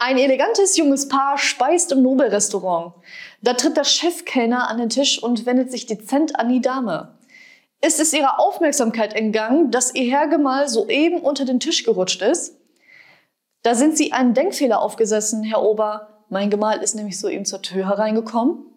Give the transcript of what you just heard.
Ein elegantes junges Paar speist im Nobelrestaurant. Da tritt der Chefkellner an den Tisch und wendet sich dezent an die Dame. Ist es ihrer Aufmerksamkeit entgangen, dass ihr Herrgemahl soeben unter den Tisch gerutscht ist? Da sind Sie einen Denkfehler aufgesessen, Herr Ober. Mein Gemahl ist nämlich soeben zur Tür hereingekommen.